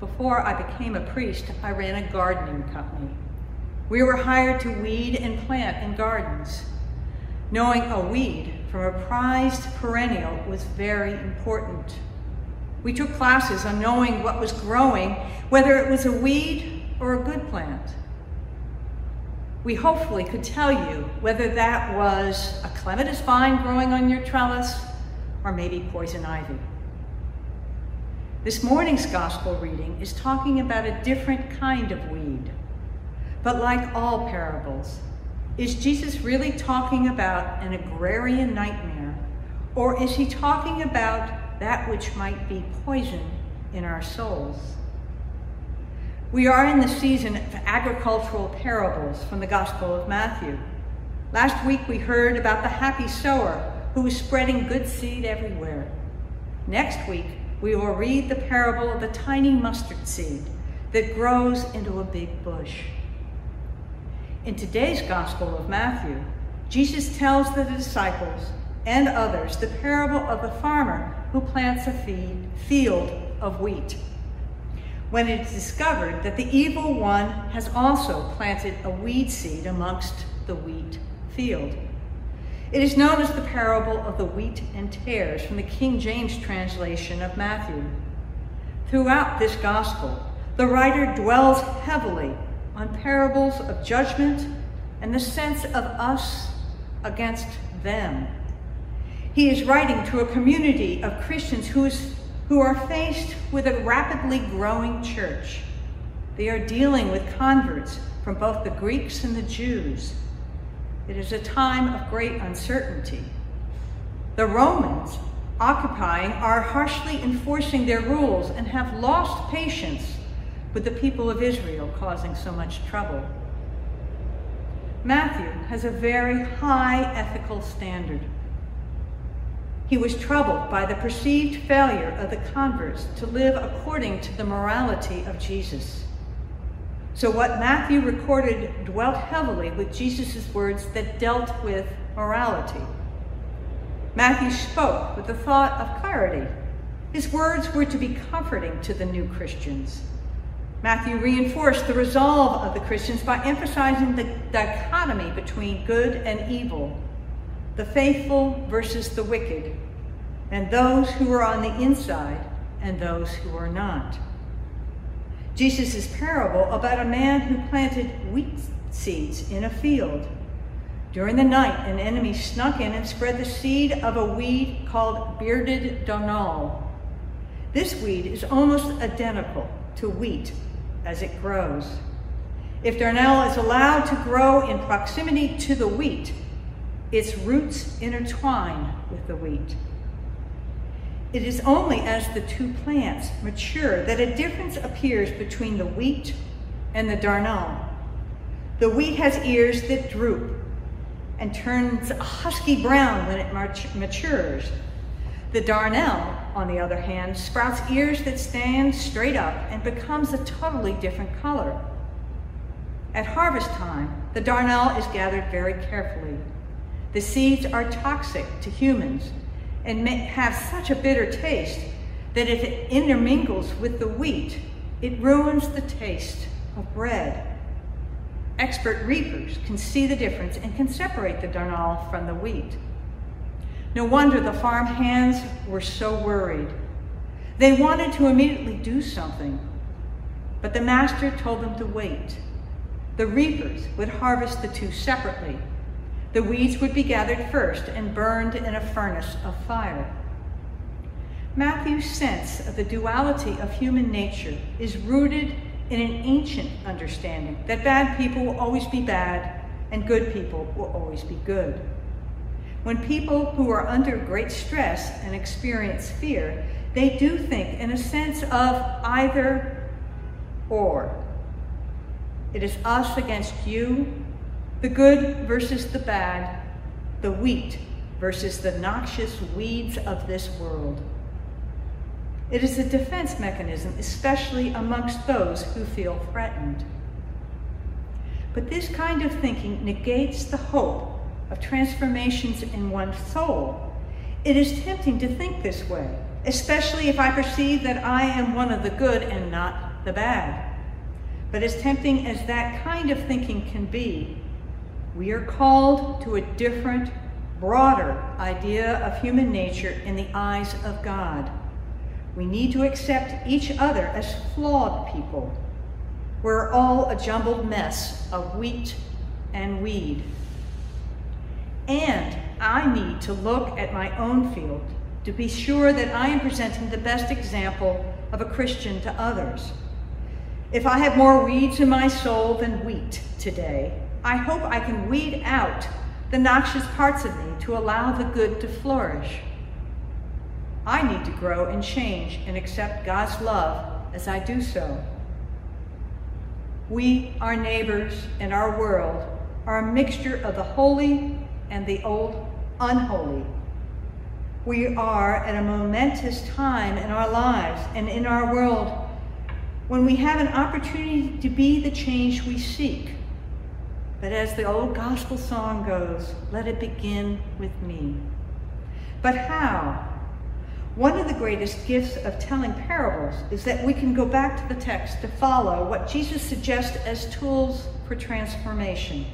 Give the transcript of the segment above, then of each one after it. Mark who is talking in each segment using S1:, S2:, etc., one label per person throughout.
S1: Before I became a priest, I ran a gardening company. We were hired to weed and plant in gardens. Knowing a weed from a prized perennial was very important. We took classes on knowing what was growing, whether it was a weed or a good plant. We hopefully could tell you whether that was a clematis vine growing on your trellis or maybe poison ivy. This morning's gospel reading is talking about a different kind of weed. But like all parables, is Jesus really talking about an agrarian nightmare, or is he talking about that which might be poison in our souls? We are in the season of agricultural parables from the Gospel of Matthew. Last week we heard about the happy sower who was spreading good seed everywhere. Next week we will read the parable of the tiny mustard seed that grows into a big bush. In today's Gospel of Matthew, Jesus tells the disciples and others the parable of the farmer who plants a field of wheat. When it is discovered that the evil one has also planted a weed seed amongst the wheat field. It is known as the parable of the wheat and tares from the King James translation of Matthew. Throughout this gospel, the writer dwells heavily on parables of judgment and the sense of us against them. He is writing to a community of Christians who, is, who are faced with a rapidly growing church. They are dealing with converts from both the Greeks and the Jews it is a time of great uncertainty. The Romans occupying are harshly enforcing their rules and have lost patience with the people of Israel causing so much trouble. Matthew has a very high ethical standard. He was troubled by the perceived failure of the converts to live according to the morality of Jesus. So what Matthew recorded dwelt heavily with Jesus' words that dealt with morality. Matthew spoke with the thought of clarity. His words were to be comforting to the new Christians. Matthew reinforced the resolve of the Christians by emphasizing the dichotomy between good and evil, the faithful versus the wicked, and those who are on the inside and those who are not. Jesus' parable about a man who planted wheat seeds in a field. During the night, an enemy snuck in and spread the seed of a weed called bearded darnel. This weed is almost identical to wheat as it grows. If darnel is allowed to grow in proximity to the wheat, its roots intertwine with the wheat. It is only as the two plants mature that a difference appears between the wheat and the darnel. The wheat has ears that droop and turns a husky brown when it matures. The darnel, on the other hand, sprouts ears that stand straight up and becomes a totally different color. At harvest time, the darnel is gathered very carefully. The seeds are toxic to humans and may have such a bitter taste that if it intermingles with the wheat, it ruins the taste of bread. Expert reapers can see the difference and can separate the darnel from the wheat. No wonder the farm hands were so worried. They wanted to immediately do something, but the master told them to wait. The reapers would harvest the two separately the weeds would be gathered first and burned in a furnace of fire. Matthew's sense of the duality of human nature is rooted in an ancient understanding that bad people will always be bad and good people will always be good. When people who are under great stress and experience fear, they do think in a sense of either or. It is us against you the good versus the bad, the wheat versus the noxious weeds of this world. It is a defense mechanism, especially amongst those who feel threatened. But this kind of thinking negates the hope of transformations in one's soul. It is tempting to think this way, especially if I perceive that I am one of the good and not the bad. But as tempting as that kind of thinking can be, we are called to a different, broader idea of human nature in the eyes of God. We need to accept each other as flawed people. We're all a jumbled mess of wheat and weed. And I need to look at my own field to be sure that I am presenting the best example of a Christian to others. If I have more weeds in my soul than wheat today, I hope I can weed out the noxious parts of me to allow the good to flourish. I need to grow and change and accept God's love as I do so. We, our neighbors, and our world are a mixture of the holy and the old unholy. We are at a momentous time in our lives and in our world when we have an opportunity to be the change we seek. But as the old gospel song goes, let it begin with me. But how? One of the greatest gifts of telling parables is that we can go back to the text to follow what Jesus suggests as tools for transformation.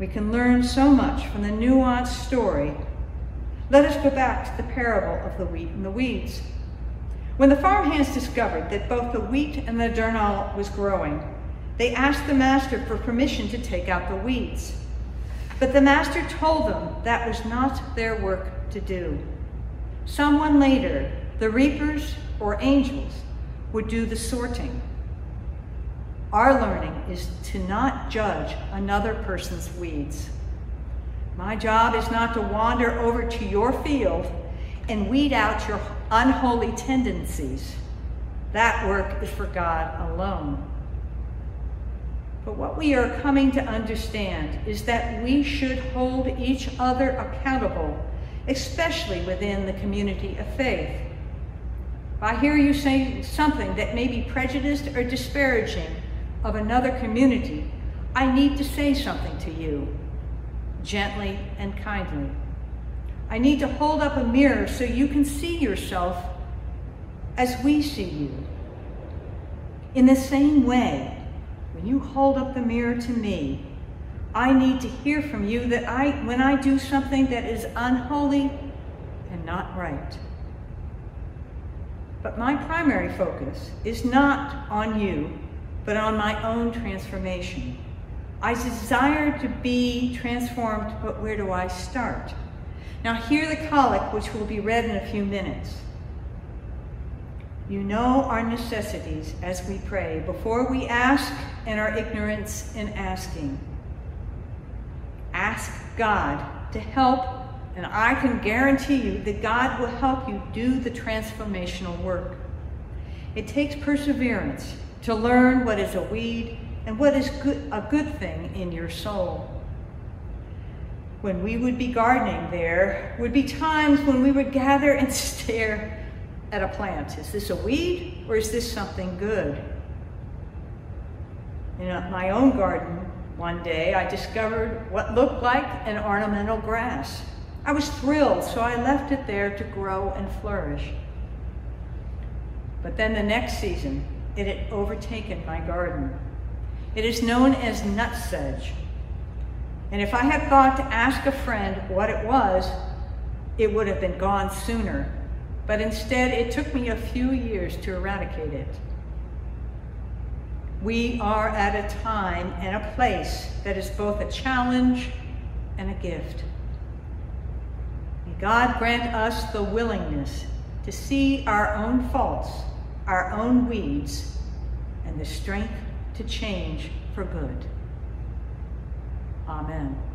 S1: We can learn so much from the nuanced story. Let us go back to the parable of the wheat and the weeds. When the farmhands discovered that both the wheat and the darnel was growing, they asked the master for permission to take out the weeds. But the master told them that was not their work to do. Someone later, the reapers or angels, would do the sorting. Our learning is to not judge another person's weeds. My job is not to wander over to your field and weed out your unholy tendencies. That work is for God alone. But what we are coming to understand is that we should hold each other accountable especially within the community of faith. If I hear you say something that may be prejudiced or disparaging of another community, I need to say something to you, gently and kindly. I need to hold up a mirror so you can see yourself as we see you. In the same way, when you hold up the mirror to me, I need to hear from you that I, when I do something that is unholy and not right. But my primary focus is not on you, but on my own transformation. I desire to be transformed, but where do I start? Now, hear the collect, which will be read in a few minutes. You know our necessities as we pray, before we ask, and our ignorance in asking ask God to help, and I can guarantee you that God will help you do the transformational work. It takes perseverance to learn what is a weed and what is good, a good thing in your soul. When we would be gardening, there would be times when we would gather and stare at a plant. Is this a weed or is this something good? In my own garden, one day I discovered what looked like an ornamental grass. I was thrilled, so I left it there to grow and flourish. But then the next season, it had overtaken my garden. It is known as nutsedge. And if I had thought to ask a friend what it was, it would have been gone sooner. But instead, it took me a few years to eradicate it. We are at a time and a place that is both a challenge and a gift. May God grant us the willingness to see our own faults, our own weeds, and the strength to change for good. Amen.